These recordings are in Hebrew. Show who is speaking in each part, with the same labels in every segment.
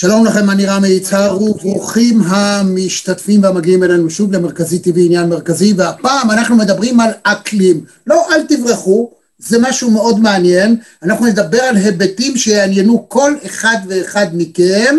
Speaker 1: שלום לכם, אני רמי יצהר, וברוכים המשתתפים והמגיעים אלינו שוב למרכזי טבעי עניין מרכזי, והפעם אנחנו מדברים על אקלים. לא, אל תברחו, זה משהו מאוד מעניין. אנחנו נדבר על היבטים שיעניינו כל אחד ואחד מכם,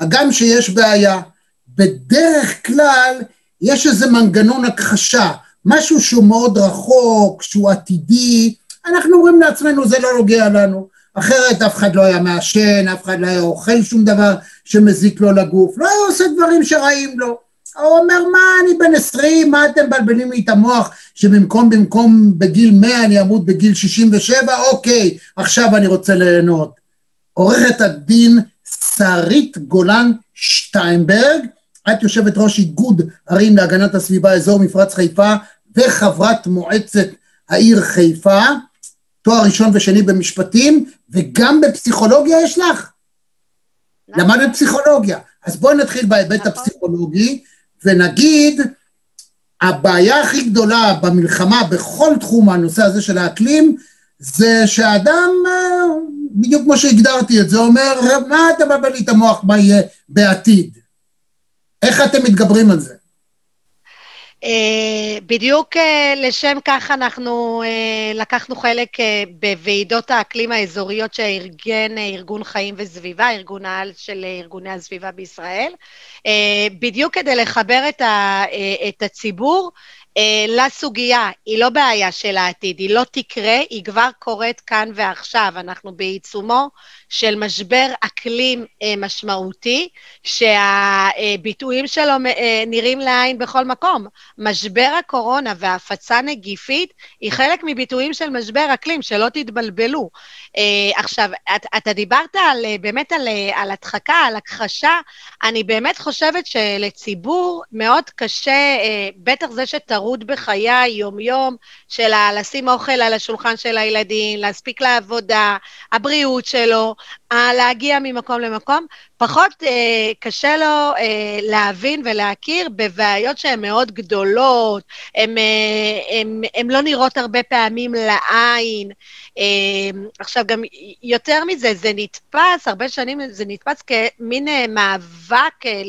Speaker 1: הגם שיש בעיה. בדרך כלל יש איזה מנגנון הכחשה, משהו שהוא מאוד רחוק, שהוא עתידי, אנחנו אומרים לעצמנו זה לא נוגע לנו. אחרת אף אחד לא היה מעשן, אף אחד לא היה אוכל שום דבר שמזיק לו לגוף, לא היה עושה דברים שרעים לו. הוא אומר, מה, אני בן עשרים, מה אתם מבלבלים לי את המוח שבמקום במקום בגיל מאה אני אמות בגיל שישים ושבע? אוקיי, עכשיו אני רוצה ליהנות. עורכת הדין שרית גולן שטיינברג, את יושבת ראש איגוד ערים להגנת הסביבה, אזור מפרץ חיפה, וחברת מועצת העיר חיפה. תואר ראשון ושני במשפטים, וגם בפסיכולוגיה יש לך? נכון. למדת פסיכולוגיה. אז בואי נתחיל בהיבט נכון. הפסיכולוגי, ונגיד, הבעיה הכי גדולה במלחמה בכל תחום הנושא הזה של האקלים, זה שהאדם, אה, בדיוק כמו שהגדרתי את זה, אומר, מה אתה מבלבל לי את המוח, מה יהיה בעתיד? איך אתם מתגברים על זה?
Speaker 2: Uh, בדיוק uh, לשם כך אנחנו uh, לקחנו חלק בוועידות האקלים האזוריות שארגן ארגון חיים וסביבה, ארגון העל של ארגוני הסביבה בישראל, בדיוק כדי לחבר את, הציבור אה, לסוגיה, היא לא בעיה של העתיד, היא לא תקרה, היא כבר קורית כאן ועכשיו. אנחנו בעיצומו של משבר אקלים אה, משמעותי, שהביטויים שלו אה, נראים לעין בכל מקום. משבר הקורונה וההפצה נגיפית היא חלק מביטויים של משבר אקלים, שלא תתבלבלו. עכשיו, את, אתה דיברת על, באמת על, על הדחקה, על הכחשה, אני באמת חושבת שלציבור מאוד קשה, בטח זה שתראו... טרוד בחיי יום-יום, של לשים אוכל על השולחן של הילדים, להספיק לעבודה, הבריאות שלו, להגיע ממקום למקום, פחות אה, קשה לו אה, להבין ולהכיר בבעיות שהן מאוד גדולות, הן אה, לא נראות הרבה פעמים לעין. אה, עכשיו, גם יותר מזה, זה נתפס, הרבה שנים זה נתפס כמין אה, מאבק אה,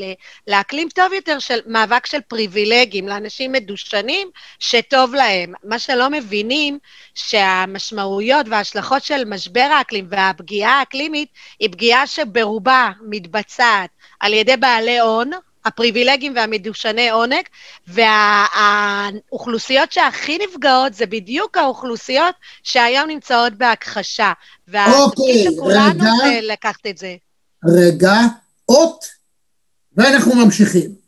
Speaker 2: לאקלים טוב יותר, של מאבק של פריבילגים, לאנשים מדושנים שטוב להם. מה שלא מבינים, שהמשמעויות וההשלכות של משבר האקלים והפגיעה האקלימית היא פגיעה שברובה מתבצעת על ידי בעלי הון, הפריבילגים והמדושני עונג, והאוכלוסיות שהכי נפגעות זה בדיוק האוכלוסיות שהיום נמצאות בהכחשה.
Speaker 1: והתפקיד
Speaker 2: של כולנו זה לקחת את זה.
Speaker 1: רגע, אות, ואנחנו ממשיכים.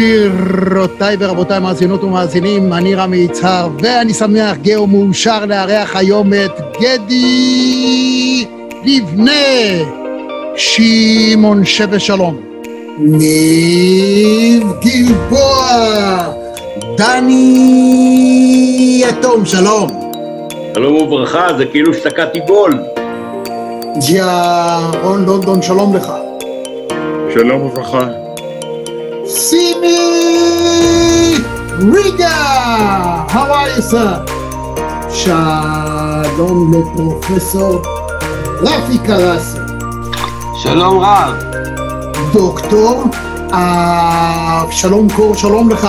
Speaker 1: גבירותיי ורבותיי, מאזינות ומאזינים, אני רמי יצהר, ואני שמח, גאו מאושר לארח היום את גדי לבנה, שמעון שווה שלום. ניב גלבוע, דני יתום, שלום.
Speaker 3: שלום וברכה, זה כאילו שתקעתי בול.
Speaker 1: ג'יה רון לונדון, שלום לך.
Speaker 4: שלום וברכה.
Speaker 1: Simi Riga. How are you, sir? שלום לפרופסור רפי קרסי.
Speaker 5: שלום רב.
Speaker 1: דוקטור אבשלום קור, שלום לך.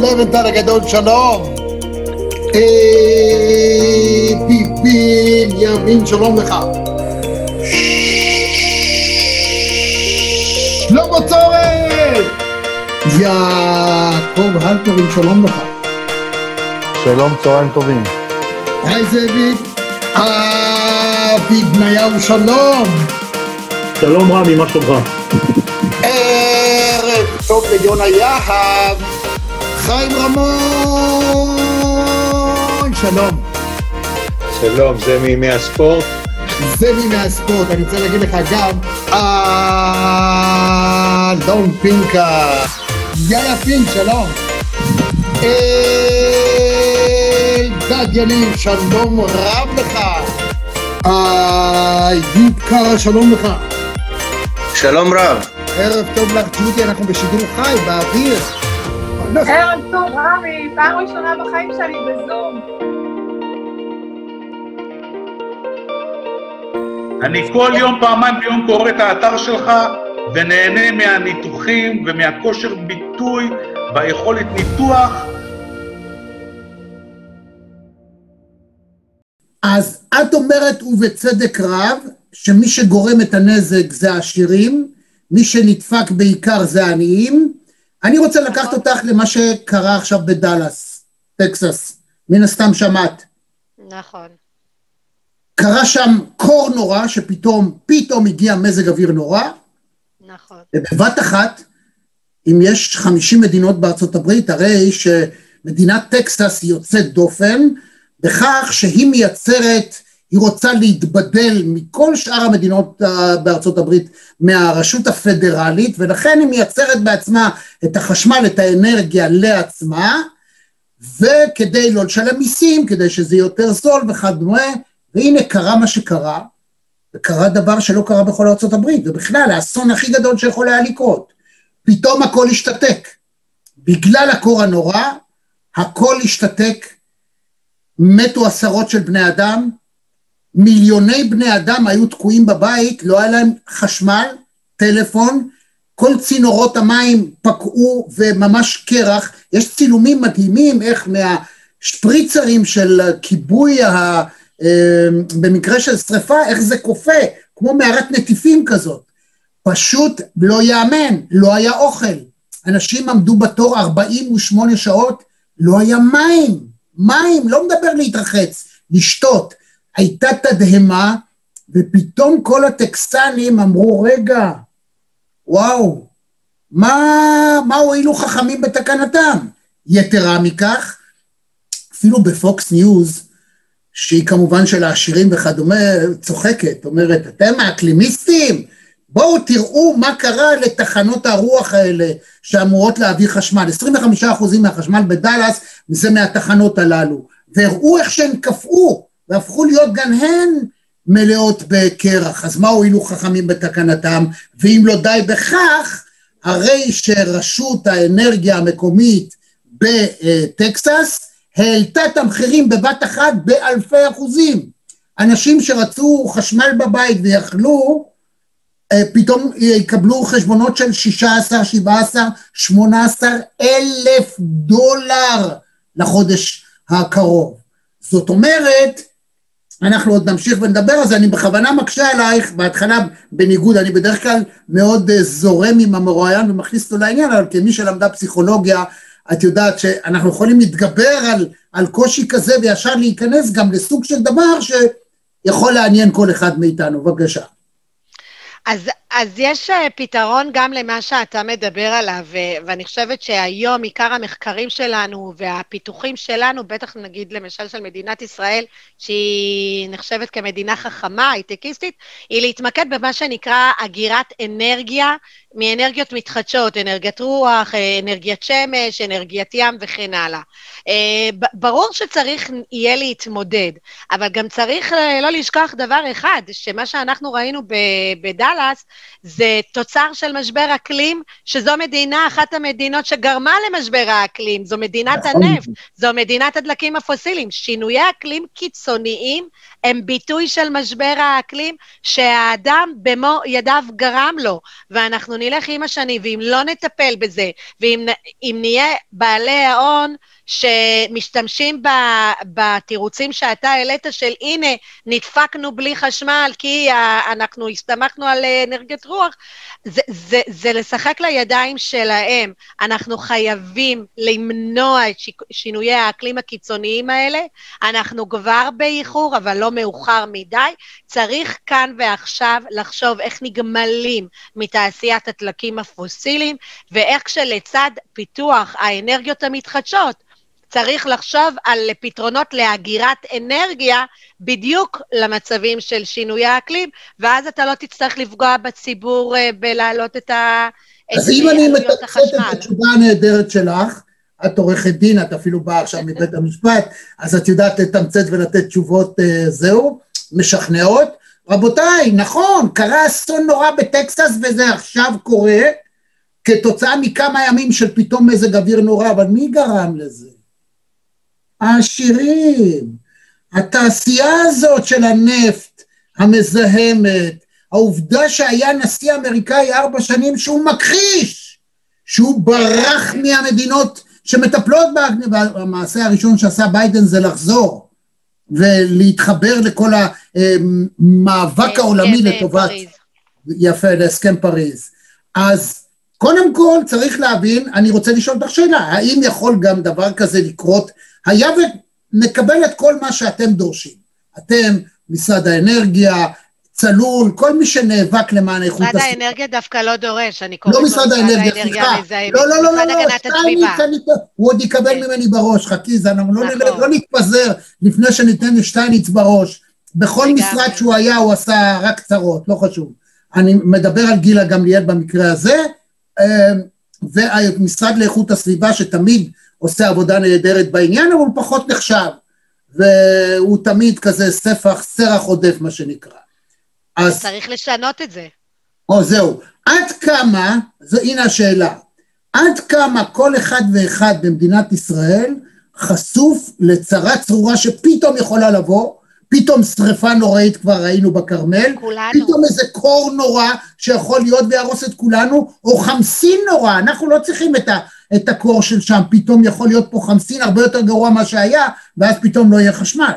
Speaker 1: לבנטל הגדול, שלום. אה, ביבי ימין, שלום לך. שלמה צורן! יעקב הלפרין, שלום לך.
Speaker 6: שלום, צהריים טובים.
Speaker 1: היי זאביק. אבי בניהו, שלום.
Speaker 4: שלום רמי, מה שלומך?
Speaker 1: טוב ליונה יהב. חיים רמון, שלום.
Speaker 7: שלום, זה מימי הספורט.
Speaker 1: זה מימי הספורט, אני רוצה להגיד לך גם, אלון פינקה. יאללה פינק, שלום. אלדד יניב, שלום רב לך. איוב קרא, שלום לך.
Speaker 5: שלום רב.
Speaker 1: ערב טוב לך, ג'ודי, אנחנו בשידור חי, באוויר.
Speaker 8: ערב טוב, רמי, פעם ראשונה בחיים שלי בזום.
Speaker 9: אני כל יום, פעמיים ביום קורא את האתר שלך ונהנה מהניתוחים ומהכושר ביטוי והיכולת ניתוח.
Speaker 1: אז את אומרת, ובצדק רב, שמי שגורם את הנזק זה העשירים, מי שנדפק בעיקר זה העניים. אני רוצה לקחת אותך למה שקרה עכשיו בדאלאס, טקסס. מן הסתם שמעת.
Speaker 2: נכון.
Speaker 1: קרה שם קור נורא, שפתאום, פתאום הגיע מזג אוויר נורא,
Speaker 2: נכון.
Speaker 1: ובבת אחת, אם יש 50 מדינות בארצות הברית, הרי שמדינת טקסס היא יוצאת דופן, בכך שהיא מייצרת, היא רוצה להתבדל מכל שאר המדינות אה, בארצות הברית מהרשות הפדרלית, ולכן היא מייצרת בעצמה את החשמל, את האנרגיה לעצמה, וכדי לא לשלם מיסים, כדי שזה יהיה יותר זול וכדומה, והנה קרה מה שקרה, וקרה דבר שלא קרה בכל ארצות הברית, ובכלל האסון הכי גדול שיכול היה לקרות. פתאום הכל השתתק. בגלל הקור הנורא, הכל השתתק, מתו עשרות של בני אדם, מיליוני בני אדם היו תקועים בבית, לא היה להם חשמל, טלפון, כל צינורות המים פקעו וממש קרח, יש צילומים מדהימים איך מהשפריצרים של כיבוי, ה, אה, במקרה של שריפה, איך זה קופא, כמו מערת נטיפים כזאת. פשוט לא יאמן, לא היה אוכל. אנשים עמדו בתור 48 שעות, לא היה מים, מים, לא מדבר להתרחץ, לשתות. הייתה תדהמה, ופתאום כל הטקסנים אמרו, רגע, וואו, מה, מה הועילו חכמים בתקנתם? יתרה מכך, אפילו בפוקס ניוז, שהיא כמובן של העשירים וכדומה, צוחקת, אומרת, אתם האקלימיסטים? בואו תראו מה קרה לתחנות הרוח האלה שאמורות להביא חשמל. 25% מהחשמל בדאלאס זה מהתחנות הללו. והראו איך שהן קפאו, והפכו להיות גם הן מלאות בקרח. אז מה הועילו חכמים בתקנתם? ואם לא די בכך, הרי שרשות האנרגיה המקומית בטקסס העלתה את המחירים בבת אחת באלפי אחוזים. אנשים שרצו חשמל בבית ויכלו, פתאום יקבלו חשבונות של 16, 17, 18 אלף דולר לחודש הקרוב. זאת אומרת, אנחנו עוד נמשיך ונדבר על זה, אני בכוונה מקשה עלייך, בהתחלה בניגוד, אני בדרך כלל מאוד זורם עם המרואיין ומכניס אותו לעניין, אבל כמי שלמדה פסיכולוגיה, את יודעת שאנחנו יכולים להתגבר על, על קושי כזה וישר להיכנס גם לסוג של דבר שיכול לעניין כל אחד מאיתנו. בבקשה.
Speaker 2: אז, אז יש פתרון גם למה שאתה מדבר עליו, ואני חושבת שהיום עיקר המחקרים שלנו והפיתוחים שלנו, בטח נגיד למשל של מדינת ישראל, שהיא נחשבת כמדינה חכמה, הייטקיסטית, היא להתמקד במה שנקרא אגירת אנרגיה מאנרגיות מתחדשות, אנרגיית רוח, אנרגיית שמש, אנרגיית ים וכן הלאה. ברור שצריך יהיה להתמודד, אבל גם צריך לא לשכוח דבר אחד, שמה שאנחנו ראינו בדאלאס, זה תוצר של משבר אקלים, שזו מדינה, אחת המדינות שגרמה למשבר האקלים, זו מדינת
Speaker 1: נכון.
Speaker 2: הנפט, זו מדינת הדלקים הפוסיליים. שינויי אקלים קיצוניים הם ביטוי של משבר האקלים שהאדם במו ידיו גרם לו, ואנחנו נלך עם השני, ואם לא נטפל בזה, ואם נהיה בעלי ההון שמשתמשים בתירוצים שאתה העלית של הנה, נדפקנו בלי חשמל כי ה- אנחנו הסתמכנו על אה, אנרגיית רוח, זה, זה, זה לשחק לידיים שלהם. אנחנו חייבים למנוע את שינויי האקלים הקיצוניים האלה. אנחנו כבר באיחור, אבל לא מאוחר מדי. צריך כאן ועכשיו לחשוב איך נגמלים מתעשיית הדלקים הפוסיליים, ואיך שלצד פיתוח האנרגיות המתחדשות, צריך לחשוב על פתרונות לאגירת אנרגיה בדיוק למצבים של שינויי האקלים, ואז אתה לא תצטרך לפגוע בציבור אה, בלהעלות את ה...
Speaker 1: אז אם אני מתמצת
Speaker 2: החשמל.
Speaker 1: את התשובה הנהדרת שלך, את עורכת דין, את אפילו באה עכשיו מבית המשפט, אז את יודעת לתמצת ולתת תשובות אה, זהו, משכנעות. רבותיי, נכון, קרה אסון נורא בטקסס וזה עכשיו קורה, כתוצאה מכמה ימים של פתאום מזג אוויר נורא, אבל מי גרם לזה? העשירים. התעשייה הזאת של הנפט המזהמת, העובדה שהיה נשיא אמריקאי ארבע שנים שהוא מכחיש, שהוא ברח מהמדינות שמטפלות והמעשה הראשון שעשה ביידן זה לחזור ולהתחבר לכל המאבק העולמי
Speaker 2: אה,
Speaker 1: לטובת,
Speaker 2: פריז.
Speaker 1: יפה, להסכם פריז. אז קודם כל צריך להבין, אני רוצה לשאול אותך שאלה, האם יכול גם דבר כזה לקרות, היה ונקבל את כל מה שאתם דורשים, אתם, משרד האנרגיה, צלול, כל מי שנאבק למען איכות
Speaker 2: משרד
Speaker 1: הסביבה.
Speaker 2: האנרגיה דווקא לא דורש, אני קוראת
Speaker 1: לא
Speaker 2: לו
Speaker 1: משרד האנרגיה, סליחה. לא, לא, לא, לא,
Speaker 2: משרד
Speaker 1: לא. שטייניץ, הוא עוד יקבל
Speaker 2: כן.
Speaker 1: ממני בראש, חכי, זה אנחנו לא
Speaker 2: נכון.
Speaker 1: לא נתפזר לפני שניתן לשטייניץ בראש. בכל. משרד שהוא היה, הוא עשה רק צרות, לא חשוב. אני מדבר על גילה גמליאל במקרה הזה, והמשרד לאיכות הסביבה שתמיד עושה עבודה נהדרת בעניין, אבל הוא פחות נחשב. והוא תמיד כזה ספח, סרח עודף, מה שנקרא. אז
Speaker 2: צריך לשנות את זה.
Speaker 1: או זהו, עד כמה, זו הנה השאלה, עד כמה כל אחד ואחד במדינת ישראל חשוף לצרה צרורה שפתאום יכולה לבוא, פתאום שריפה נוראית כבר ראינו בכרמל. פתאום איזה קור נורא שיכול להיות ויהרוס את כולנו, או חמסין נורא, אנחנו לא צריכים את, ה, את הקור של שם, פתאום יכול להיות פה חמסין הרבה יותר גרוע ממה שהיה, ואז פתאום לא יהיה חשמל.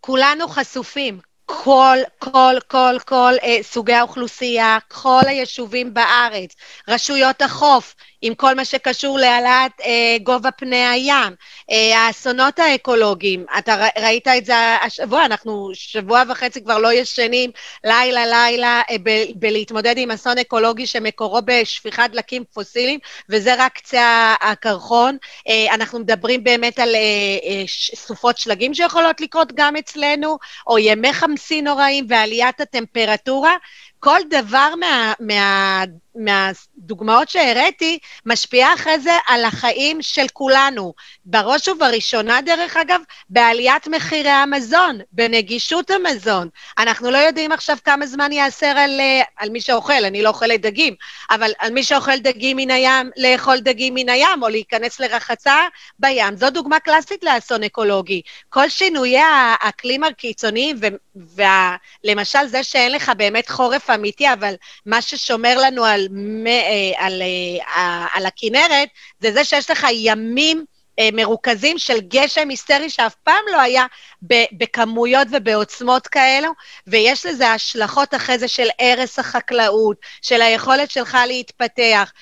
Speaker 2: כולנו חשופים. כל, כל, כל, כל אה, סוגי האוכלוסייה, כל היישובים בארץ, רשויות החוף, עם כל מה שקשור להעלאת אה, גובה פני הים, אה, האסונות האקולוגיים, אתה ר, ראית את זה השבוע, אנחנו שבוע וחצי כבר לא ישנים לילה לילה אה, בלהתמודד עם אסון אקולוגי שמקורו בשפיכת דלקים פוסיליים, וזה רק קצה הקרחון. אה, אנחנו מדברים באמת על אה, אה, סופות שלגים שיכולות לקרות גם אצלנו, או ימי חמסין נוראים ועליית הטמפרטורה. כל דבר מה, מה, מהדוגמאות שהראיתי משפיעה אחרי זה על החיים של כולנו. בראש ובראשונה, דרך אגב, בעליית מחירי המזון, בנגישות המזון. אנחנו לא יודעים עכשיו כמה זמן ייאסר על, אה, על מי שאוכל, אני לא אוכלת דגים, אבל על מי שאוכל דגים מן הים, לאכול דגים מן הים, או להיכנס לרחצה בים. זו דוגמה קלאסית לאסון אקולוגי. כל שינויי האקלים הקיצוניים, ולמשל זה שאין לך באמת חורף אמיתי, אבל מה ששומר לנו על, אה, על, אה, על הכינרת, זה זה שיש לך ימים אה, מרוכזים של גשם היסטרי שאף פעם לא היה בכמויות ובעוצמות כאלו, ויש לזה השלכות אחרי זה של הרס החקלאות, של היכולת שלך להתפתח,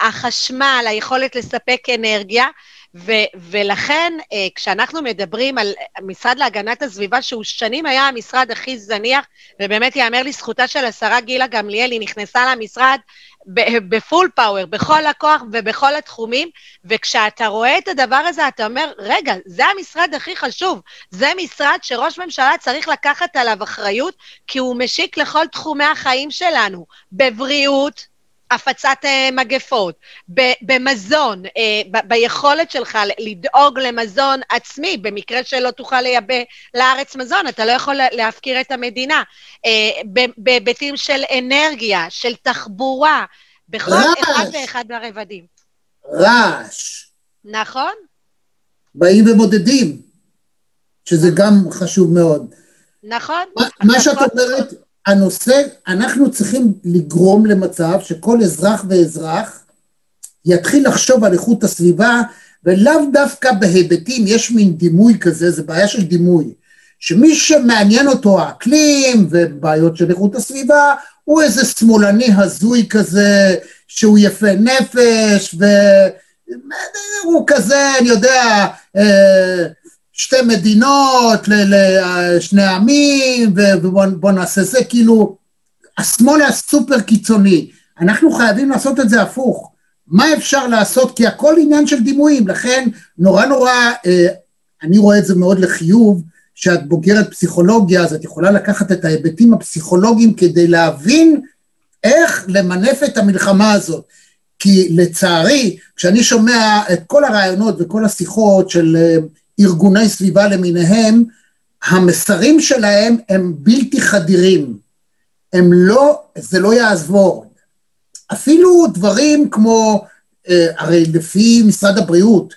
Speaker 2: החשמל, היכולת לספק אנרגיה, ו- ולכן אה, כשאנחנו מדברים על המשרד להגנת הסביבה, שהוא שנים היה המשרד הכי זניח, ובאמת ייאמר לזכותה של השרה גילה גמליאל, היא נכנסה למשרד בפול פאוור, בכל הכוח ובכל התחומים, וכשאתה רואה את הדבר הזה, אתה אומר, רגע, זה המשרד הכי חשוב, זה משרד שראש ממשלה צריך לקחת עליו אחריות, כי הוא משיק לכל תחומי החיים שלנו, בבריאות, הפצת אה, מגפות, במזון, אה, ביכולת שלך לדאוג למזון עצמי, במקרה שלא תוכל לייבא לארץ מזון, אתה לא יכול להפקיר את המדינה. אה, בהיבטים של אנרגיה, של תחבורה, בכל
Speaker 1: רעש.
Speaker 2: אחד ואחד מהרבדים.
Speaker 1: רעש.
Speaker 2: נכון?
Speaker 1: באים ומודדים, שזה גם חשוב מאוד.
Speaker 2: נכון?
Speaker 1: מה- מה שאת אומרת, הנושא, אנחנו צריכים לגרום למצב שכל אזרח ואזרח יתחיל לחשוב על איכות הסביבה, ולאו דווקא בהיבטים, יש מין דימוי כזה, זה בעיה של דימוי, שמי שמעניין אותו האקלים ובעיות של איכות הסביבה, הוא איזה שמאלני הזוי כזה, שהוא יפה נפש, והוא כזה, אני יודע, אה, שתי מדינות לשני עמים, ובוא נעשה זה, כאילו, השמאל הסופר קיצוני. אנחנו חייבים לעשות את זה הפוך. מה אפשר לעשות? כי הכל עניין של דימויים, לכן נורא נורא, אה, אני רואה את זה מאוד לחיוב, שאת בוגרת פסיכולוגיה, אז את יכולה לקחת את ההיבטים הפסיכולוגיים כדי להבין איך למנף את המלחמה הזאת. כי לצערי, כשאני שומע את כל הרעיונות וכל השיחות של אה, ארגוני סביבה למיניהם, המסרים שלהם הם בלתי חדירים. הם לא, זה לא יעזור. אפילו דברים כמו, אה, הרי לפי משרד הבריאות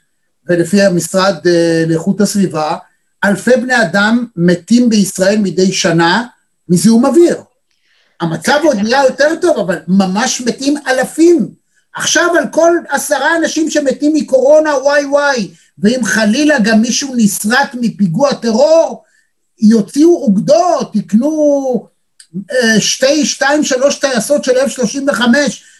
Speaker 1: ולפי המשרד אה, לאיכות הסביבה, אלפי בני אדם מתים בישראל מדי שנה מזיהום אוויר. המצב עוד נהיה יותר טוב, אבל ממש מתים אלפים. עכשיו על כל עשרה אנשים שמתים מקורונה, וואי וואי, ואם חלילה גם מישהו נסרט מפיגוע טרור, יוציאו אוגדות, יקנו אה, שתי, שתיים, שלוש טייסות של F-35,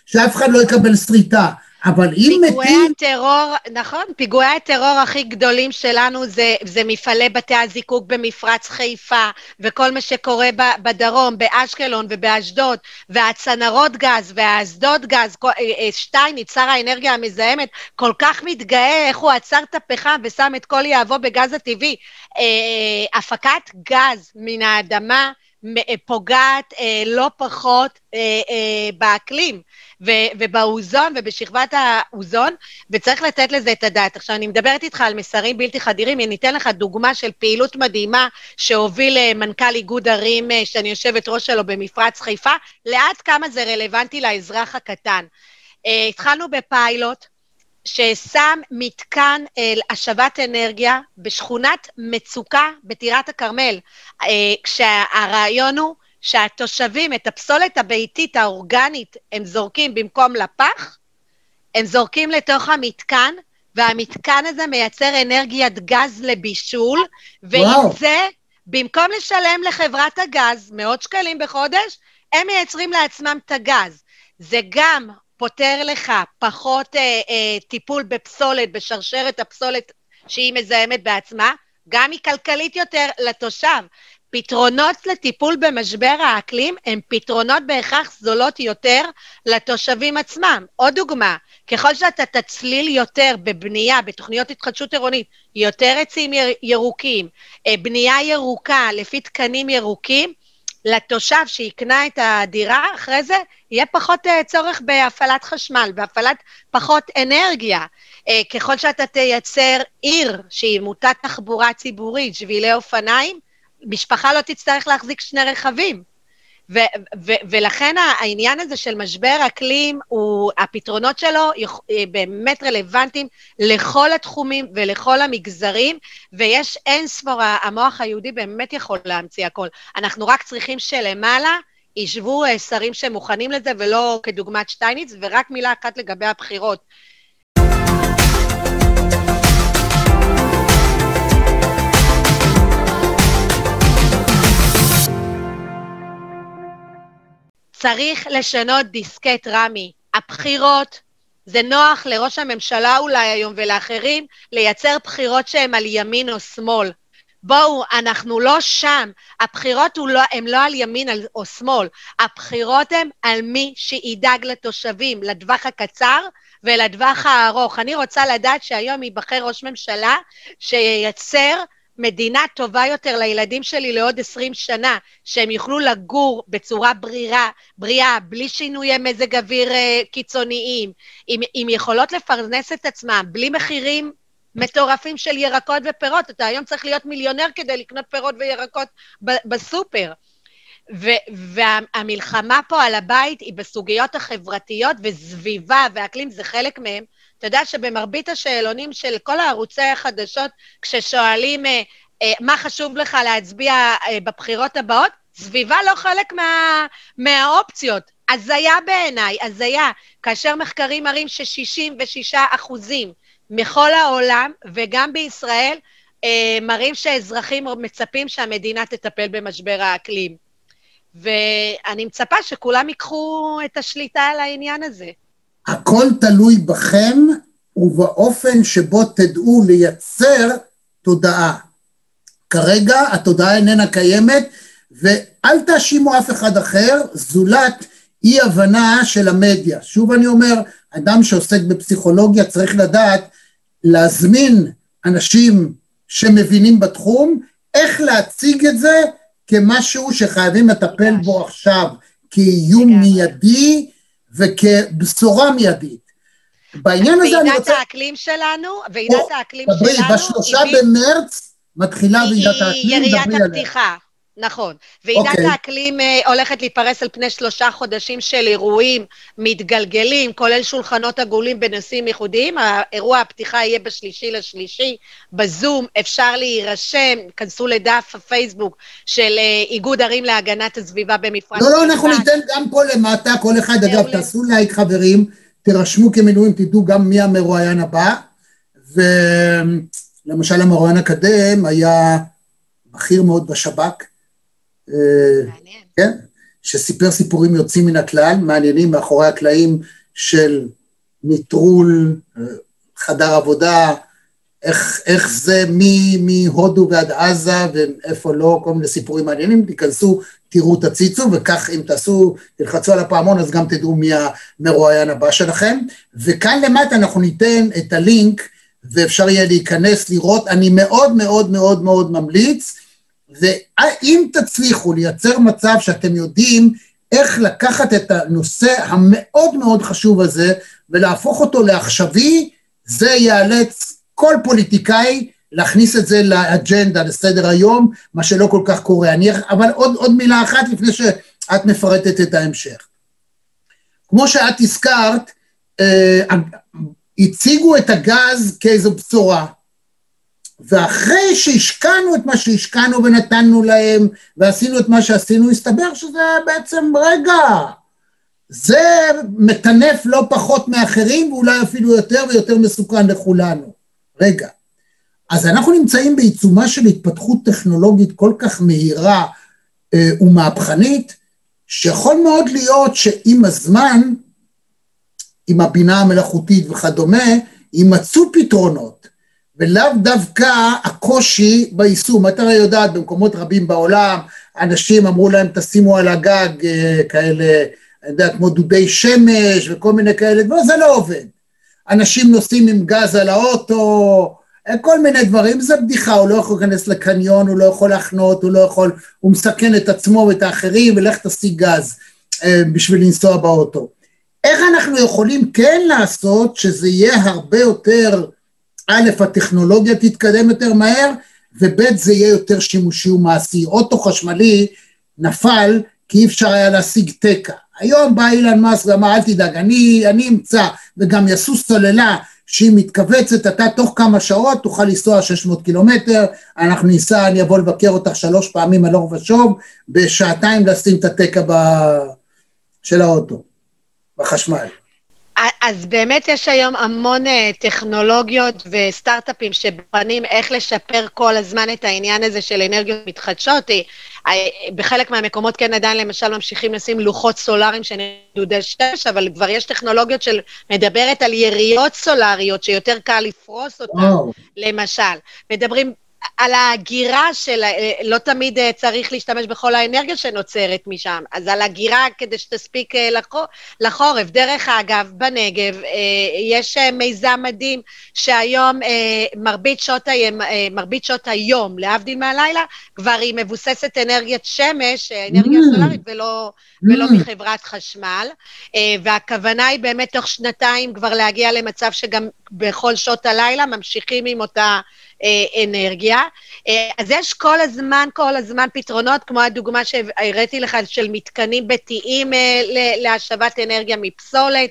Speaker 1: שאף אחד לא יקבל שריטה. אבל אם
Speaker 2: פיגועי
Speaker 1: מתים...
Speaker 2: הטרור, נכון, פיגועי הטרור הכי גדולים שלנו זה, זה מפעלי בתי הזיקוק במפרץ חיפה, וכל מה שקורה ב, בדרום, באשקלון ובאשדוד, והצנרות גז והאסדות גז, אה, אה, שטייניץ, שר האנרגיה המזהמת, כל כך מתגאה איך הוא עצר את הפחם ושם את כל יהבו בגז הטבעי. אה, הפקת גז מן האדמה אה, פוגעת אה, לא פחות אה, אה, באקלים. ו- ובאוזון ובשכבת האוזון, וצריך לתת לזה את הדעת. עכשיו, אני מדברת איתך על מסרים בלתי חדירים, אני אתן לך דוגמה של פעילות מדהימה שהוביל אה, מנכ"ל איגוד ערים, אה, שאני יושבת ראש שלו במפרץ חיפה, לעד כמה זה רלוונטי לאזרח הקטן. אה, התחלנו בפיילוט ששם מתקן אה, השבת אנרגיה בשכונת מצוקה בטירת הכרמל, אה, כשהרעיון הוא שהתושבים את הפסולת הביתית האורגנית הם זורקים במקום לפח, הם זורקים לתוך המתקן, והמתקן הזה מייצר אנרגיית גז לבישול, ועם. זה, במקום לשלם לחברת הגז מאות שקלים בחודש, הם מייצרים לעצמם את הגז. זה גם פותר לך פחות אה, אה, טיפול בפסולת, בשרשרת הפסולת שהיא מזהמת בעצמה, גם היא כלכלית יותר לתושב. פתרונות לטיפול במשבר האקלים הם פתרונות בהכרח זולות יותר לתושבים עצמם. עוד דוגמה, ככל שאתה תצליל יותר בבנייה, בתוכניות התחדשות עירונית, יותר עצים יר- ירוקים, אה, בנייה ירוקה לפי תקנים ירוקים, לתושב שיקנה את הדירה, אחרי זה יהיה פחות אה, צורך בהפעלת חשמל, בהפעלת פחות אנרגיה. אה, ככל שאתה תייצר עיר שהיא מוטת תחבורה ציבורית, שבילי אופניים, משפחה לא תצטרך להחזיק שני רכבים. ו- ו- ולכן העניין הזה של משבר אקלים, הוא, הפתרונות שלו אה, באמת רלוונטיים לכל התחומים ולכל המגזרים, ויש אין ספור, המוח היהודי באמת יכול להמציא הכל. אנחנו רק צריכים שלמעלה ישבו אה, שרים שמוכנים לזה, ולא כדוגמת שטייניץ, ורק מילה אחת לגבי הבחירות. צריך לשנות דיסקט, רמי. הבחירות, זה נוח לראש הממשלה אולי היום ולאחרים לייצר בחירות שהן על ימין או שמאל. בואו, אנחנו לא שם. הבחירות הן לא, לא על ימין או שמאל, הבחירות הן על מי שידאג לתושבים, לטווח הקצר ולטווח הארוך. אני רוצה לדעת שהיום ייבחר ראש ממשלה שייצר מדינה טובה יותר לילדים שלי לעוד 20 שנה, שהם יוכלו לגור בצורה ברירה, בריאה, בלי שינויי מזג אוויר אה, קיצוניים, עם, עם יכולות לפרנס את עצמם, בלי מחירים מטורפים של ירקות ופירות. אתה היום צריך להיות מיליונר כדי לקנות פירות וירקות בסופר. והמלחמה פה על הבית היא בסוגיות החברתיות, וסביבה ואקלים זה חלק מהם. אתה יודע שבמרבית השאלונים של כל הערוצי החדשות, כששואלים אה, אה, מה חשוב לך להצביע אה, בבחירות הבאות, סביבה לא חלק מה, מהאופציות. הזיה בעיניי, הזיה. כאשר מחקרים מראים ש-66 אחוזים מכל העולם, וגם בישראל, אה, מראים שאזרחים מצפים שהמדינה תטפל במשבר האקלים. ואני מצפה שכולם ייקחו את השליטה על העניין הזה.
Speaker 1: הכל תלוי בכם ובאופן שבו תדעו לייצר תודעה. כרגע התודעה איננה קיימת, ואל תאשימו אף אחד אחר, זולת אי הבנה של המדיה. שוב אני אומר, אדם שעוסק בפסיכולוגיה צריך לדעת להזמין אנשים שמבינים בתחום, איך להציג את זה כמשהו שחייבים לטפל בו עכשיו, כאיום מיידי וכבשורה מיידית. בעניין הזה אני רוצה...
Speaker 2: ועידת האקלים שלנו, ועידת האקלים שלנו...
Speaker 1: בשלושה במרץ מתחילה ועידת האקלים,
Speaker 2: דברי עליה. היא יריית הפתיחה. נכון. ועידת okay. אוקיי. האקלים uh, הולכת להיפרס על פני שלושה חודשים של אירועים מתגלגלים, כולל שולחנות עגולים בנושאים ייחודיים. האירוע הפתיחה יהיה בשלישי לשלישי, בזום, אפשר להירשם, כנסו לדף הפייסבוק של uh, איגוד ערים להגנת הסביבה במפרץ.
Speaker 1: לא, לא, אנחנו ניתן גם פה למטה, כל אחד, אגב, תעשו לייק חברים, תירשמו כמנויים, תדעו גם מי המרואיין הבא, ולמשל המרואיין הקדם היה בכיר מאוד בשב"כ. כן, שסיפר סיפורים יוצאים מן הכלל, מעניינים מאחורי הקלעים של נטרול, חדר עבודה, איך, איך זה מהודו ועד עזה ואיפה לא, כל מיני סיפורים מעניינים, תיכנסו, תראו, תציצו, וכך אם תעשו, תלחצו על הפעמון, אז גם תדעו מי המרואיין הבא שלכם. וכאן למטה אנחנו ניתן את הלינק, ואפשר יהיה להיכנס, לראות, אני מאוד מאוד מאוד מאוד ממליץ, ואם תצליחו לייצר מצב שאתם יודעים איך לקחת את הנושא המאוד מאוד חשוב הזה ולהפוך אותו לעכשווי, זה יאלץ כל פוליטיקאי להכניס את זה לאג'נדה, לסדר היום, מה שלא כל כך קורה. אני, אבל עוד, עוד מילה אחת לפני שאת מפרטת את ההמשך. כמו שאת הזכרת, אה, הציגו את הגז כאיזו בשורה. ואחרי שהשקענו את מה שהשקענו ונתנו להם, ועשינו את מה שעשינו, הסתבר שזה בעצם, רגע, זה מטנף לא פחות מאחרים, ואולי אפילו יותר ויותר מסוכן לכולנו. רגע. אז אנחנו נמצאים בעיצומה של התפתחות טכנולוגית כל כך מהירה אה, ומהפכנית, שיכול מאוד להיות שעם הזמן, עם הבינה המלאכותית וכדומה, יימצאו פתרונות. ולאו דווקא הקושי ביישום. את הרי יודעת, במקומות רבים בעולם, אנשים אמרו להם, תשימו על הגג אה, כאלה, אני יודע, כמו דודי שמש וכל מיני כאלה דברים, זה לא עובד. אנשים נוסעים עם גז על האוטו, אה, כל מיני דברים, זה בדיחה, הוא לא יכול להיכנס לקניון, הוא לא יכול להחנות, הוא לא יכול, הוא מסכן את עצמו ואת האחרים, ולך תשיג גז אה, בשביל לנסוע באוטו. איך אנחנו יכולים כן לעשות שזה יהיה הרבה יותר א', הטכנולוגיה תתקדם יותר מהר, וב', זה יהיה יותר שימושי ומעשי. אוטו חשמלי נפל כי אי אפשר היה להשיג תקע. היום בא אילן מאסק ואמר, אל תדאג, אני, אני אמצא, וגם יעשו סוללה שהיא מתכווצת, אתה תוך כמה שעות תוכל לנסוע 600 קילומטר, אנחנו ניסע, אני אבוא לבקר אותך שלוש פעמים הלוך ושוב, בשעתיים לשים את התקע ב... של האוטו, בחשמל.
Speaker 2: אז באמת יש היום המון אה, טכנולוגיות וסטארט-אפים שבוחנים איך לשפר כל הזמן את העניין הזה של אנרגיות מתחדשות. אה, אה, בחלק מהמקומות כן עדיין למשל ממשיכים לשים לוחות סולאריים של דודי שמש, אבל כבר יש טכנולוגיות של מדברת על יריות סולאריות שיותר קל לפרוס אותן, למשל. מדברים על ההגירה של, אה, לא תמיד אה, צריך להשתמש בכל האנרגיה שנוצרת משם, אז על הגירה כדי שתספיק אה, לחורף. דרך אגב, בנגב יש מיזם מדהים שהיום מרבית שעות, היום, מרבית שעות היום, להבדיל מהלילה, כבר היא מבוססת אנרגיית שמש, אנרגיה mm. סולארית, ולא, mm. ולא מחברת חשמל. והכוונה היא באמת תוך שנתיים כבר להגיע למצב שגם בכל שעות הלילה ממשיכים עם אותה... אה, אנרגיה. אה, אז יש כל הזמן, כל הזמן פתרונות, כמו הדוגמה שהראיתי לך של מתקנים ביתיים אה, להשבת אנרגיה מפסולת.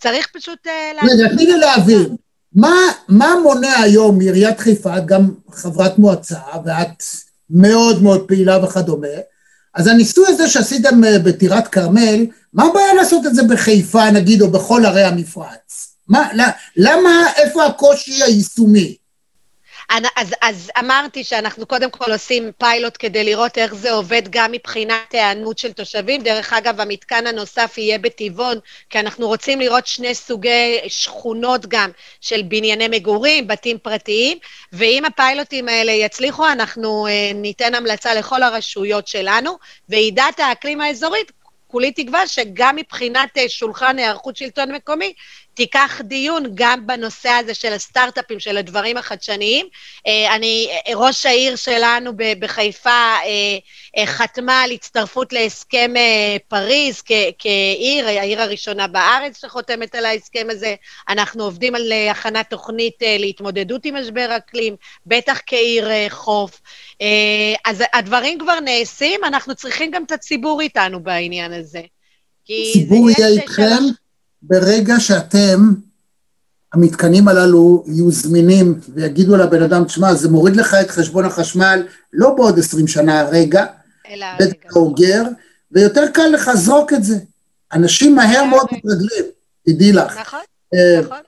Speaker 2: צריך פשוט...
Speaker 1: רגע, תני לי להבין. מה, מה מונע היום מעיריית חיפה, את גם חברת מועצה, ואת מאוד מאוד פעילה וכדומה, אז הניסוי הזה שעשיתם בטירת כרמל, מה הבעיה לעשות את זה בחיפה, נגיד, או בכל ערי המפרץ? מה, למה, איפה הקושי היישומי?
Speaker 2: אז, אז אמרתי שאנחנו קודם כל עושים פיילוט כדי לראות איך זה עובד גם מבחינת היענות של תושבים. דרך אגב, המתקן הנוסף יהיה בטבעון, כי אנחנו רוצים לראות שני סוגי שכונות גם של בנייני מגורים, בתים פרטיים, ואם הפיילוטים האלה יצליחו, אנחנו uh, ניתן המלצה לכל הרשויות שלנו, ועידת האקלים האזורית כולי תקווה שגם מבחינת אה, שולחן היערכות שלטון מקומי, תיקח דיון גם בנושא הזה של הסטארט-אפים, של הדברים החדשניים. אה, אני, אה, ראש העיר שלנו בחיפה חתמה על הצטרפות להסכם פריז כעיר, העיר הראשונה בארץ שחותמת על ההסכם הזה. אנחנו עובדים על הכנת תוכנית להתמודדות עם משבר אקלים, בטח כעיר חוף. אז הדברים כבר נעשים, אנחנו צריכים גם את הציבור איתנו בעניין הזה.
Speaker 1: הציבור יהיה איתכם. ברגע שאתם, המתקנים הללו יהיו זמינים ויגידו לבן אדם, תשמע, זה מוריד לך את חשבון החשמל לא בעוד עשרים שנה הרגע, אלא רגע. אוגר, ויותר קל לך זרוק את זה. אנשים מהר מאוד מתרגלים, תדעי לך. נכון, uh, נכון.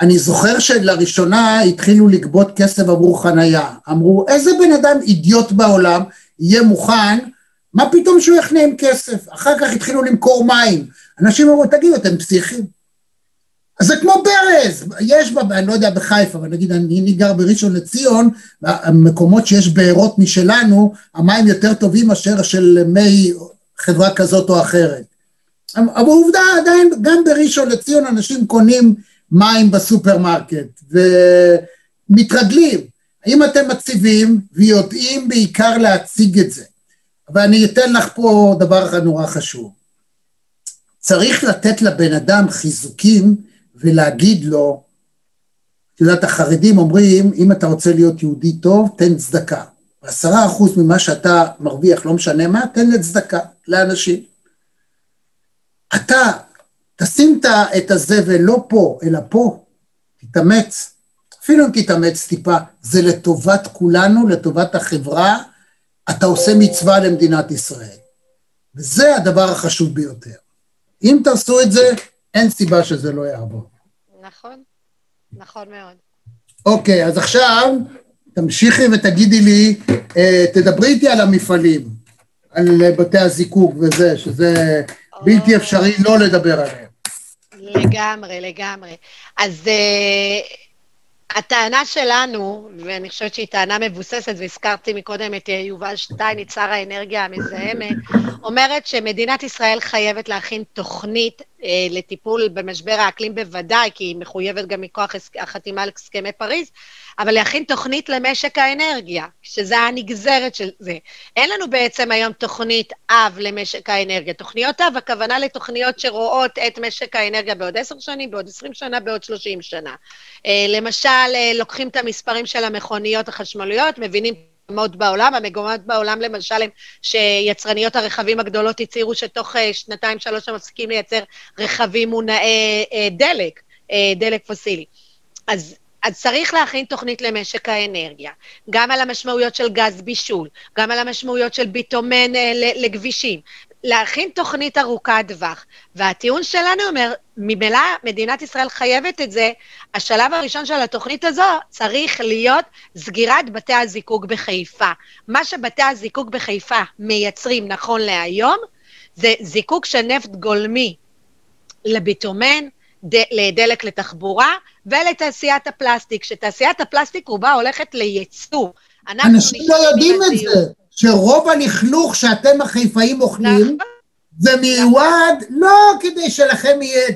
Speaker 1: אני זוכר שלראשונה התחילו לגבות כסף עבור חנייה. אמרו, איזה בן אדם אידיוט בעולם יהיה מוכן, מה פתאום שהוא יחנה עם כסף? אחר כך התחילו למכור מים. אנשים אמרו, תגידו, אתם פסיכים? אז זה כמו ברז, יש בה, אני לא יודע בחיפה, אבל נגיד אני, אני גר בראשון לציון, המקומות שיש בארות משלנו, המים יותר טובים מאשר של מי חברה כזאת או אחרת. אבל עובדה, עדיין, גם בראשון לציון אנשים קונים מים בסופרמרקט, ומתרגלים. האם אתם מציבים ויודעים בעיקר להציג את זה? ואני אתן לך פה דבר אחד נורא חשוב. צריך לתת לבן אדם חיזוקים ולהגיד לו, את יודעת, החרדים אומרים, אם אתה רוצה להיות יהודי טוב, תן צדקה. עשרה אחוז ממה שאתה מרוויח, לא משנה מה, תן לצדקה, לאנשים. אתה, תשים את הזבל לא פה, אלא פה, תתאמץ. אפילו אם תתאמץ טיפה, זה לטובת כולנו, לטובת החברה, אתה עושה מצווה למדינת ישראל. וזה הדבר החשוב ביותר. אם תעשו את זה, אין סיבה שזה לא יעבור.
Speaker 2: נכון, נכון מאוד.
Speaker 1: אוקיי, אז עכשיו תמשיכי ותגידי לי, אה, תדברי איתי על המפעלים, על בתי הזיקוק וזה, שזה בלתי אפשרי לא לדבר עליהם.
Speaker 2: לגמרי, לגמרי. אז אה, הטענה שלנו, ואני חושבת שהיא טענה מבוססת, והזכרתי מקודם את יובל שטייניץ, שר האנרגיה המזהמת, אומרת שמדינת ישראל חייבת להכין תוכנית אה, לטיפול במשבר האקלים בוודאי, כי היא מחויבת גם מכוח החתימה על הסכמי פריז, אבל להכין תוכנית למשק האנרגיה, שזה הנגזרת של זה. אין לנו בעצם היום תוכנית אב למשק האנרגיה. תוכניות אב, הכוונה לתוכניות שרואות את משק האנרגיה בעוד עשר שנים, בעוד עשרים שנה, בעוד שלושים שנה. אה, למשל, אה, לוקחים את המספרים של המכוניות החשמליות, מבינים מגמות בעולם, המגמות בעולם למשל הם שיצרניות הרכבים הגדולות הצהירו שתוך אה, שנתיים שלוש הם מפסיקים לייצר רכבים מונעי דלק, דלק פוסילי. אז אז צריך להכין תוכנית למשק האנרגיה, גם על המשמעויות של גז בישול, גם על המשמעויות של ביטומן אה, לכבישים, להכין תוכנית ארוכת טווח. והטיעון שלנו אומר, ממילא מדינת ישראל חייבת את זה, השלב הראשון של התוכנית הזו צריך להיות סגירת בתי הזיקוק בחיפה. מה שבתי הזיקוק בחיפה מייצרים נכון להיום, זה זיקוק של נפט גולמי לביטומן, לדלק לתחבורה ולתעשיית הפלסטיק, שתעשיית הפלסטיק רובה הולכת לייצוא.
Speaker 1: אנשים לא יודעים את זה, שרוב הלכלוך שאתם החיפאים אוכלים, נכון. זה מיועד לא כדי שלכם יהיה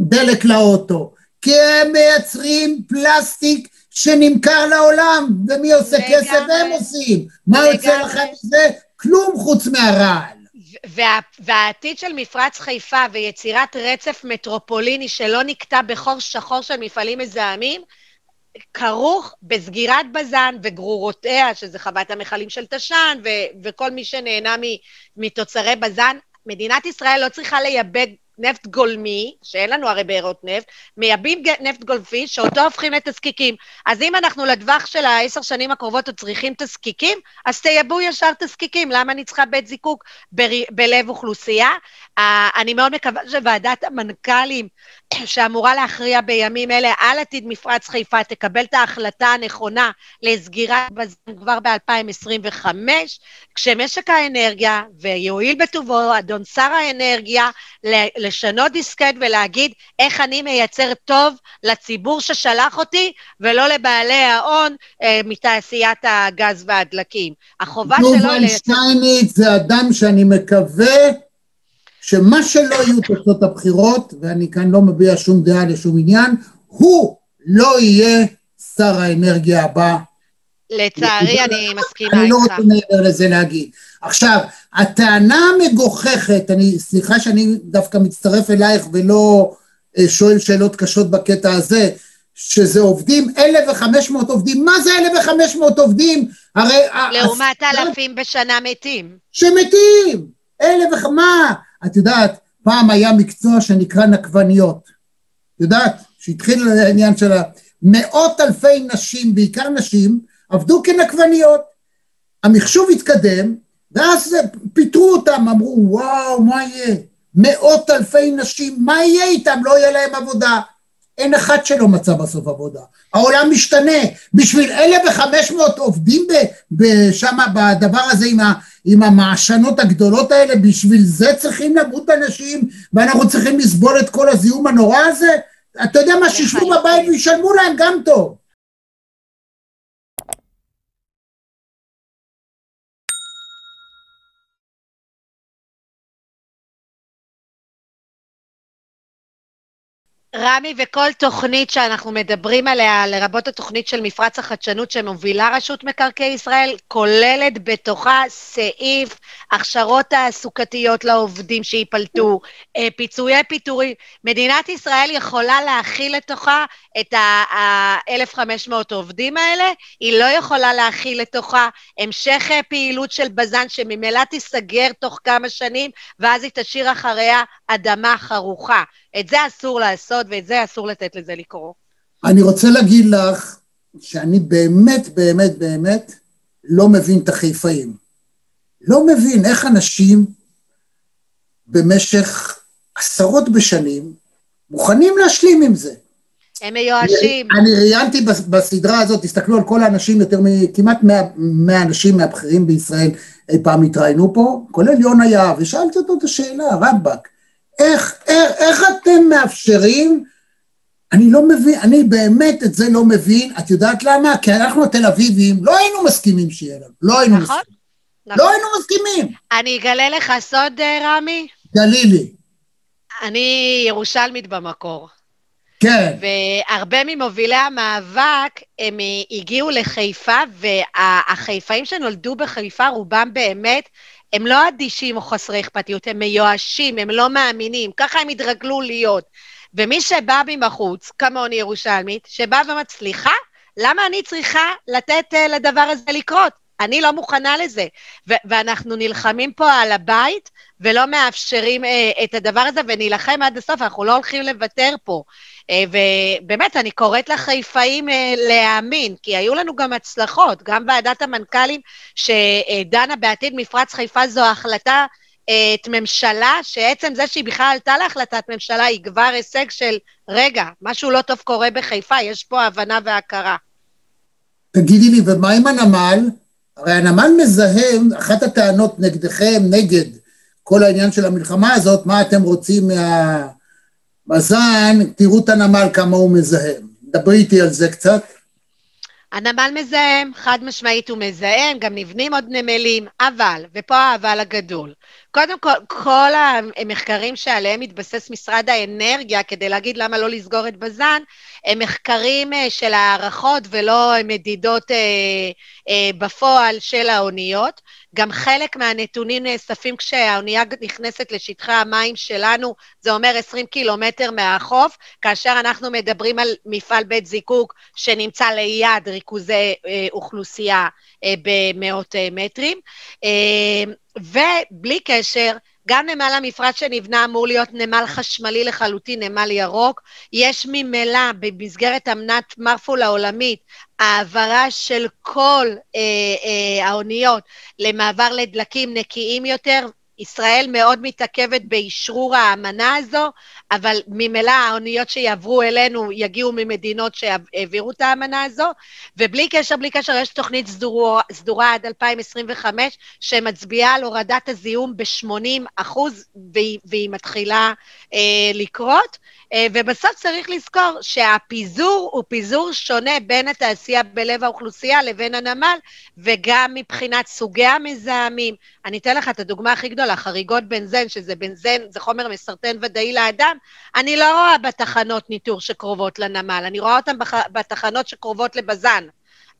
Speaker 1: דלק לאוטו, כי הם מייצרים פלסטיק שנמכר לעולם, ומי עושה כסף? הם עושים. מה יוצא לכם מזה? כלום חוץ מהרעל.
Speaker 2: וה, והעתיד של מפרץ חיפה ויצירת רצף מטרופוליני שלא נקטע בחור שחור של מפעלים מזהמים, כרוך בסגירת בז"ן וגרורותיה, שזה חוות המכלים של תש"ן, וכל מי שנהנה מתוצרי בז"ן. מדינת ישראל לא צריכה לייבא נפט גולמי, שאין לנו הרי בארות נפט, מייבאים נפט גולפי, שאותו הופכים לתזקיקים. אז אם אנחנו לטווח של העשר שנים הקרובות עוד צריכים תזקיקים, אז תייבאו ישר תזקיקים. למה אני צריכה בית זיקוק בלב אוכלוסייה? אני מאוד מקווה שוועדת המנכ"לים, שאמורה להכריע בימים אלה על עתיד מפרץ חיפה, תקבל את ההחלטה הנכונה לסגירת בזמן כבר ב-2025, כשמשק האנרגיה, ויואיל בטובו אדון שר האנרגיה, לשנות דיסקט ולהגיד איך אני מייצר טוב לציבור ששלח אותי, ולא לבעלי ההון אה, מתעשיית הגז והדלקים. החובה שלו...
Speaker 1: יובל שטייניץ זה אדם שאני מקווה שמה שלא יהיו תוצאות הבחירות, ואני כאן לא מביע שום דעה לשום עניין, הוא לא יהיה שר האנרגיה הבא.
Speaker 2: לצערי, אני מסכימה איתך.
Speaker 1: אני לא רוצה מעבר לזה להגיד. עכשיו, הטענה המגוחכת, אני, סליחה שאני דווקא מצטרף אלייך ולא אה, שואל שאלות קשות בקטע הזה, שזה עובדים, 1,500 עובדים, מה זה 1,500 עובדים? הרי...
Speaker 2: לעומת אלפים בשנה מתים.
Speaker 1: שמתים! אלף וחמה. את יודעת, פעם היה מקצוע שנקרא נקבניות. את יודעת, שהתחיל העניין של מאות אלפי נשים, בעיקר נשים, עבדו כנקבניות. המחשוב התקדם, ואז פיטרו אותם, אמרו, וואו, מה יהיה? מאות אלפי נשים, מה יהיה איתם? לא יהיה להם עבודה. אין אחד שלא מצא בסוף עבודה. העולם משתנה. בשביל 1,500 עובדים שם בדבר הזה עם, ה, עם המעשנות הגדולות האלה, בשביל זה צריכים למות אנשים, ואנחנו צריכים לסבול את כל הזיהום הנורא הזה? אתה יודע מה, שישבו בבית וישלמו להם גם טוב.
Speaker 2: רמי, וכל תוכנית שאנחנו מדברים עליה, לרבות התוכנית של מפרץ החדשנות שמובילה רשות מקרקעי ישראל, כוללת בתוכה סעיף הכשרות תעסוקתיות לעובדים שייפלטו, אה, פיצויי פיטורים. מדינת ישראל יכולה להכיל לתוכה את ה-1,500 עובדים האלה, היא לא יכולה להכיל לתוכה המשך אה, פעילות של בז"ן שממילא תיסגר תוך כמה שנים, ואז היא תשאיר אחריה אדמה חרוכה. את זה אסור לעשות ואת זה אסור לתת לזה לקרות.
Speaker 1: אני רוצה להגיד לך שאני באמת, באמת, באמת לא מבין את החיפאים. לא מבין איך אנשים במשך עשרות בשנים מוכנים להשלים עם זה.
Speaker 2: הם מיואשים.
Speaker 1: אני, ראיינתי בסדרה הזאת, תסתכלו על כל האנשים, יותר מכמעט 100 אנשים מהבכירים בישראל אי פעם התראיינו פה, כולל יונה יהב, ושאלתי אותו את השאלה, רבאק, איך, איך, איך אתם מאפשרים, אני לא מבין, אני באמת את זה לא מבין, את יודעת למה? כי אנחנו התל אביבים לא היינו מסכימים שיהיה לנו, לא היינו נכון, מסכימים. נכון. לא היינו מסכימים.
Speaker 2: אני אגלה לך סוד, אה, רמי?
Speaker 1: גלי לי.
Speaker 2: אני ירושלמית במקור.
Speaker 1: כן.
Speaker 2: והרבה ממובילי המאבק, הם הגיעו לחיפה, והחיפאים שנולדו בחיפה, רובם באמת, הם לא אדישים או חסרי אכפתיות, הם מיואשים, הם לא מאמינים, ככה הם התרגלו להיות. ומי שבא מבחוץ, כמוני ירושלמית, שבא ומצליחה, למה אני צריכה לתת uh, לדבר הזה לקרות? אני לא מוכנה לזה. ו- ואנחנו נלחמים פה על הבית, ולא מאפשרים uh, את הדבר הזה, ונילחם עד הסוף, אנחנו לא הולכים לוותר פה. Uh, ובאמת, אני קוראת לחיפאים uh, להאמין, כי היו לנו גם הצלחות, גם ועדת המנכ"לים שדנה בעתיד מפרץ חיפה זו החלטה את ממשלה, שעצם זה שהיא בכלל עלתה להחלטת ממשלה, היא כבר הישג של, רגע, משהו לא טוב קורה בחיפה, יש פה הבנה והכרה.
Speaker 1: תגידי לי, ומה עם הנמל? הרי הנמל מזהם, אחת הטענות נגדכם, נגד כל העניין של המלחמה הזאת, מה אתם רוצים מה... בז"ן, תראו את הנמל כמה הוא מזהם. דברי איתי על זה קצת.
Speaker 2: הנמל מזהם, חד משמעית הוא מזהם, גם נבנים עוד נמלים, אבל, ופה האבל הגדול, קודם כל, כל המחקרים שעליהם התבסס משרד האנרגיה כדי להגיד למה לא לסגור את בז"ן, הם מחקרים אה, של הערכות ולא מדידות אה, אה, בפועל של האוניות. גם חלק מהנתונים נאספים כשהאונייה נכנסת לשטחי המים שלנו, זה אומר 20 קילומטר מהחוף, כאשר אנחנו מדברים על מפעל בית זיקוק שנמצא ליד ריכוזי אוכלוסייה במאות מטרים. ובלי קשר, גם נמל המפרץ שנבנה אמור להיות נמל חשמלי לחלוטין, נמל ירוק. יש ממילא במסגרת אמנת מרפול העולמית העברה של כל אה, אה, האוניות למעבר לדלקים נקיים יותר, ישראל מאוד מתעכבת באשרור האמנה הזו, אבל ממילא האוניות שיעברו אלינו יגיעו ממדינות שהעבירו את האמנה הזו, ובלי קשר, בלי קשר, יש תוכנית סדורה, סדורה עד 2025 שמצביעה על הורדת הזיהום ב-80 אחוז, והיא, והיא מתחילה אה, לקרות. אה, ובסוף צריך לזכור שהפיזור הוא פיזור שונה בין התעשייה בלב האוכלוסייה לבין הנמל, וגם מבחינת סוגי המזהמים. אני אתן לך את הדוגמה הכי גדולה, חריגות בנזן, שזה בנזן, זה חומר מסרטן ודאי לאדם, אני לא רואה בתחנות ניטור שקרובות לנמל, אני רואה אותן בתחנות שקרובות לבז"ן.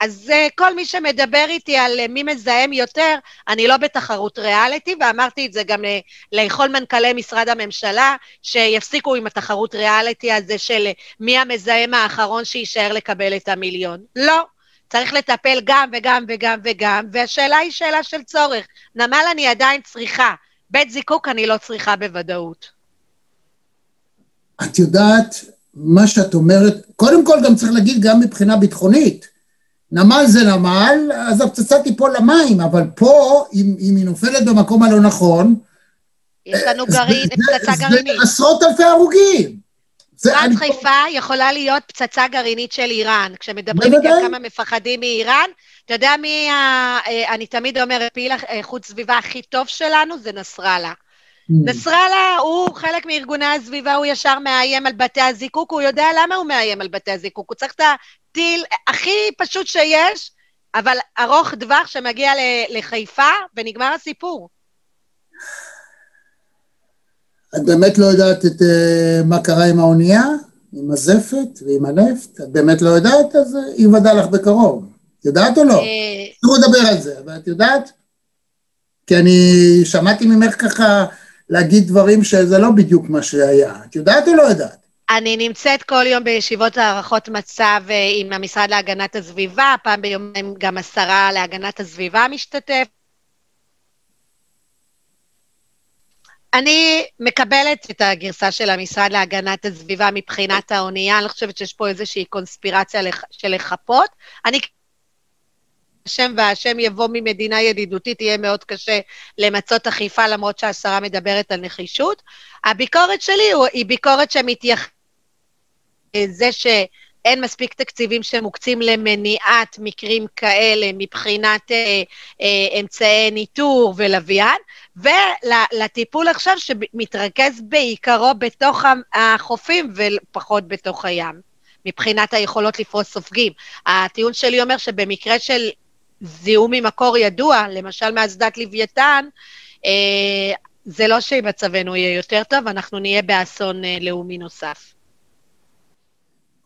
Speaker 2: אז כל מי שמדבר איתי על uh, מי מזהם יותר, אני לא בתחרות ריאליטי, ואמרתי את זה גם לכל מנכ"לי משרד הממשלה, שיפסיקו עם התחרות ריאליטי הזה של uh, מי המזהם האחרון שיישאר לקבל את המיליון. לא. צריך לטפל גם וגם וגם וגם, והשאלה היא שאלה של צורך. נמל אני עדיין צריכה, בית זיקוק אני לא צריכה בוודאות.
Speaker 1: את יודעת, מה שאת אומרת, קודם כל גם צריך להגיד גם מבחינה ביטחונית. נמל זה נמל, אז הפצצה תיפול למים, אבל פה, אם, אם היא נופלת במקום הלא נכון...
Speaker 2: יש לנו גרעין, פצצה גרעינית.
Speaker 1: זה עשרות אלפי הרוגים.
Speaker 2: מפרץ חיפה יכולה להיות פצצה גרעינית של איראן. כשמדברים איתי על כמה מפחדים מאיראן, אתה יודע מי, ה... אה, אני תמיד אומרת, פעיל איכות סביבה הכי טוב שלנו זה נסראללה. Mm. נסראללה הוא חלק מארגוני הסביבה, הוא ישר מאיים על בתי הזיקוק, הוא יודע למה הוא מאיים על בתי הזיקוק, הוא צריך את הטיל הכי פשוט שיש, אבל ארוך טווח שמגיע לחיפה, ונגמר הסיפור.
Speaker 1: את באמת לא יודעת את, uh, מה קרה עם האונייה, עם הזפת ועם הנפט? את באמת לא יודעת? אז היא ייוודע לך בקרוב. את יודעת או לא? אה, תראו לדבר על זה, אבל את יודעת? כי אני שמעתי ממך ככה להגיד דברים שזה לא בדיוק מה שהיה. את יודעת או לא יודעת?
Speaker 2: אני נמצאת כל יום בישיבות הערכות מצב אה, עם המשרד להגנת הסביבה, פעם ביומיים גם השרה להגנת הסביבה משתתף. אני מקבלת את הגרסה של המשרד להגנת הסביבה מבחינת האונייה, אני לא חושבת שיש פה איזושהי קונספירציה של לחפות. אני השם והשם יבוא ממדינה ידידותית, יהיה מאוד קשה למצות אכיפה, למרות שהשרה מדברת על נחישות. הביקורת שלי היא ביקורת שמתייחסת לזה שאין מספיק תקציבים שמוקצים למניעת מקרים כאלה מבחינת אה, אה, אמצעי ניטור ולוויין, ולטיפול עכשיו שמתרכז בעיקרו בתוך החופים ופחות בתוך הים. מבחינת היכולות לפרוס סופגים. הטיעון שלי אומר שבמקרה של זיהום ממקור ידוע, למשל מאסדת לוויתן, אה, זה לא שמצבנו יהיה יותר טוב, אנחנו נהיה באסון אה, לאומי נוסף.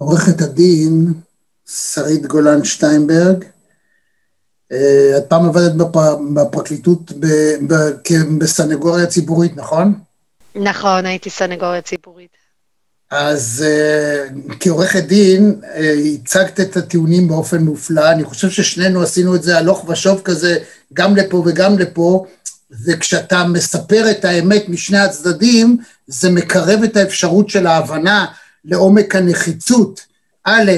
Speaker 1: עורכת הדין שרית גולן שטיינברג, אה, את פעם עבדת בפרקליטות בסנגוריה ציבורית, נכון?
Speaker 2: נכון, הייתי סנגוריה ציבורית.
Speaker 1: אז uh, כעורכת דין, uh, הצגת את הטיעונים באופן מופלא, אני חושב ששנינו עשינו את זה הלוך ושוב כזה, גם לפה וגם לפה, וכשאתה מספר את האמת משני הצדדים, זה מקרב את האפשרות של ההבנה לעומק הנחיצות. א',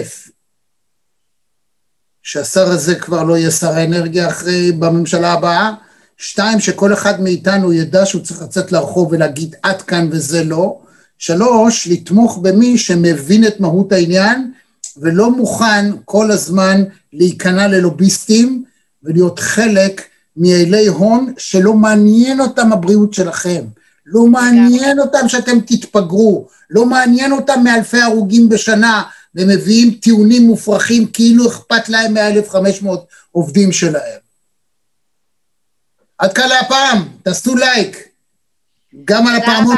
Speaker 1: שהשר הזה כבר לא יהיה שר האנרגיה אחרי, בממשלה הבאה, שתיים, שכל אחד מאיתנו ידע שהוא צריך לצאת לרחוב ולהגיד עד כאן וזה לא, שלוש, לתמוך במי שמבין את מהות העניין ולא מוכן כל הזמן להיכנע ללוביסטים ולהיות חלק מאלי הון שלא מעניין אותם הבריאות שלכם. לא מעניין אותם שאתם תתפגרו, לא מעניין אותם מאלפי הרוגים בשנה, ומביאים טיעונים מופרכים כאילו אכפת להם מה-1,500 עובדים שלהם. עד כאן להפעם, תעשו לייק. גם על
Speaker 2: תודה
Speaker 1: הפעמון.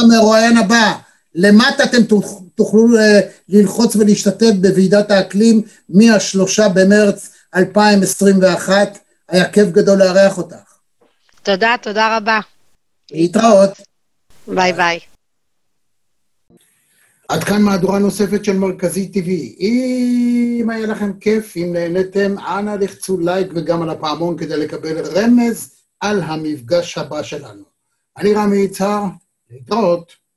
Speaker 1: המרואיין הבא. למטה אתם תוכ- תוכלו אה, ללחוץ ולהשתתף בוועידת האקלים מה-3 במרץ 2021. היה כיף גדול לארח אותך.
Speaker 2: תודה, תודה רבה.
Speaker 1: להתראות.
Speaker 2: ביי ביי.
Speaker 1: עד כאן מהדורה נוספת של מרכזי TV. אם היה לכם כיף, אם נהניתם, אנא לחצו לייק וגם על הפעמון כדי לקבל רמז על המפגש הבא שלנו. אני רמי יצהר, להתראות.